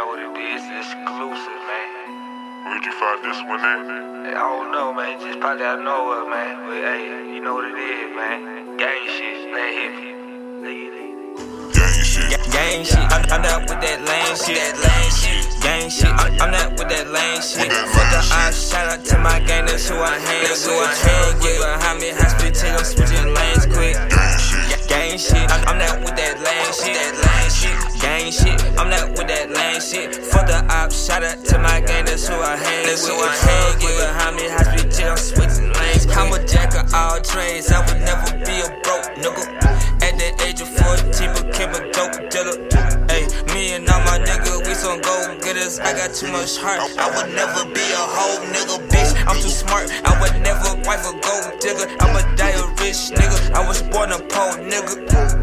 already know what it is. It's exclusive, man. Where'd you find this one at? I don't know, man. Just probably out of nowhere, man. But hey, you know what it is, man. Gang shit. Let hit me. Gang shit. Gang shit, I'm, I'm not with that lame shit. That lame shit. Gang shit, I'm, I'm not with that lame shit. With Fuck the lame eyes, shout out to my gang, that's who I hang with. Shit. Fuck the ops, shout out to my gang, that's who I hang with. Who I hang with behind me, high speed I'm switching lanes. I'm a jack of all trades, I would never be a broke nigga. At the age of 14, became a dope dealer. Hey, me and all my niggas, we some go getters. I got too much heart. I would never be a whole nigga, bitch. I'm too smart. I would never wife a gold digger. I'ma die a rich nigga. I was born a poor nigga.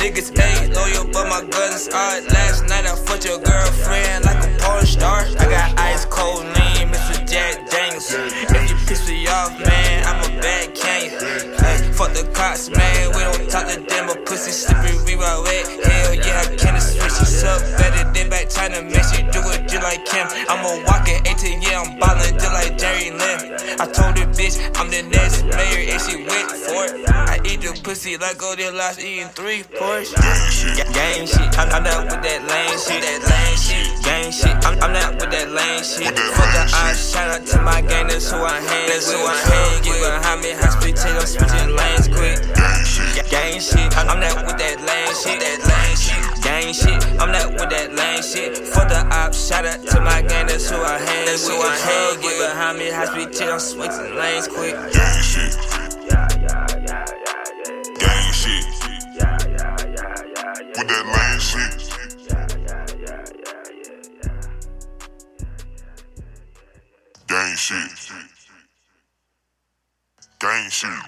Niggas ain't loyal, but my guns are. Last night I fucked your girlfriend like a porn star. I got ice cold lean, Mr. Jack Daniels. If you piss me off, man, I'm a bad canyon. Hey, fuck the cops, man. We don't talk to them, but pussy slippery, reroute wet. Hell yeah, I can't switch this up better than back China. Man, she do it just like Kim. I'm a walking 18, yeah, I'm ballin' just like Jerry I eat the pussy like Golden Lost eating three. Ga- Gang shit, I'm, I'm not with that lame shit. That lame shit. Gang shit, I'm, I'm not with that lame shit. Fuck the eyes, shout out to my gang, that's who I hang. That's who I hang with. Behind me, high speed till I'm switching lanes quick. Gang shit. Ga- Gang shit, I'm not with that lame shit. That lame shit. Gang shit, I'm not with that lame shit. Fuck the ops, shout out to my gang, that's who I hang. That's who I hang with. Behind me, high speed till I'm switching lanes quick. Gang shit. Gang shit. Yeah, yeah, yeah, yeah, yeah. With that lame shit. Yeah, yeah, yeah, yeah, yeah, yeah. Gang shit. Gang shit.